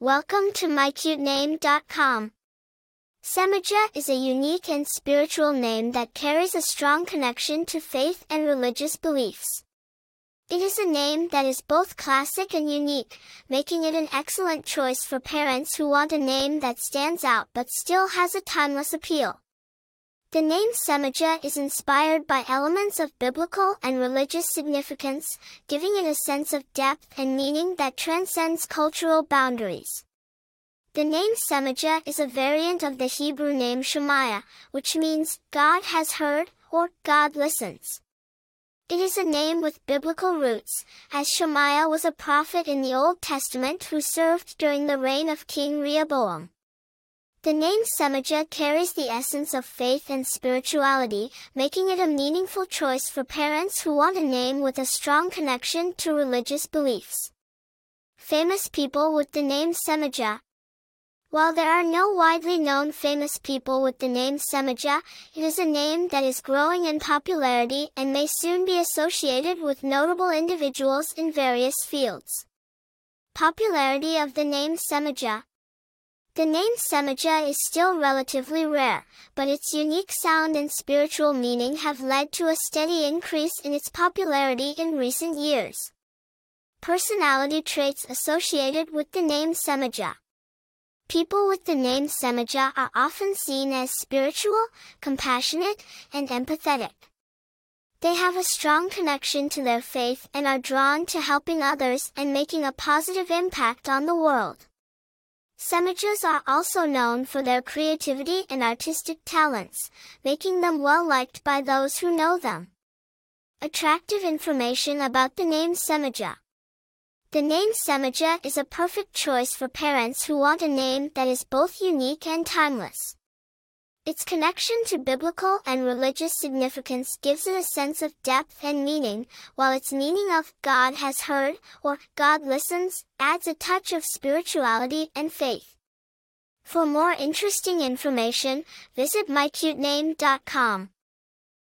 Welcome to mycutename.com. Semaja is a unique and spiritual name that carries a strong connection to faith and religious beliefs. It is a name that is both classic and unique, making it an excellent choice for parents who want a name that stands out but still has a timeless appeal. The name Semaja is inspired by elements of biblical and religious significance, giving it a sense of depth and meaning that transcends cultural boundaries. The name Semaja is a variant of the Hebrew name Shemaiah, which means God has heard or God listens. It is a name with biblical roots, as Shemaiah was a prophet in the Old Testament who served during the reign of King Rehoboam. The name Semaja carries the essence of faith and spirituality, making it a meaningful choice for parents who want a name with a strong connection to religious beliefs. Famous people with the name Semaja. While there are no widely known famous people with the name Semaja, it is a name that is growing in popularity and may soon be associated with notable individuals in various fields. Popularity of the name Semaja the name Semaja is still relatively rare, but its unique sound and spiritual meaning have led to a steady increase in its popularity in recent years. Personality traits associated with the name Semaja. People with the name Semaja are often seen as spiritual, compassionate, and empathetic. They have a strong connection to their faith and are drawn to helping others and making a positive impact on the world. Semajas are also known for their creativity and artistic talents, making them well liked by those who know them. Attractive information about the name Semaja. The name Semaja is a perfect choice for parents who want a name that is both unique and timeless. Its connection to biblical and religious significance gives it a sense of depth and meaning, while its meaning of God has heard or God listens adds a touch of spirituality and faith. For more interesting information, visit mycutename.com.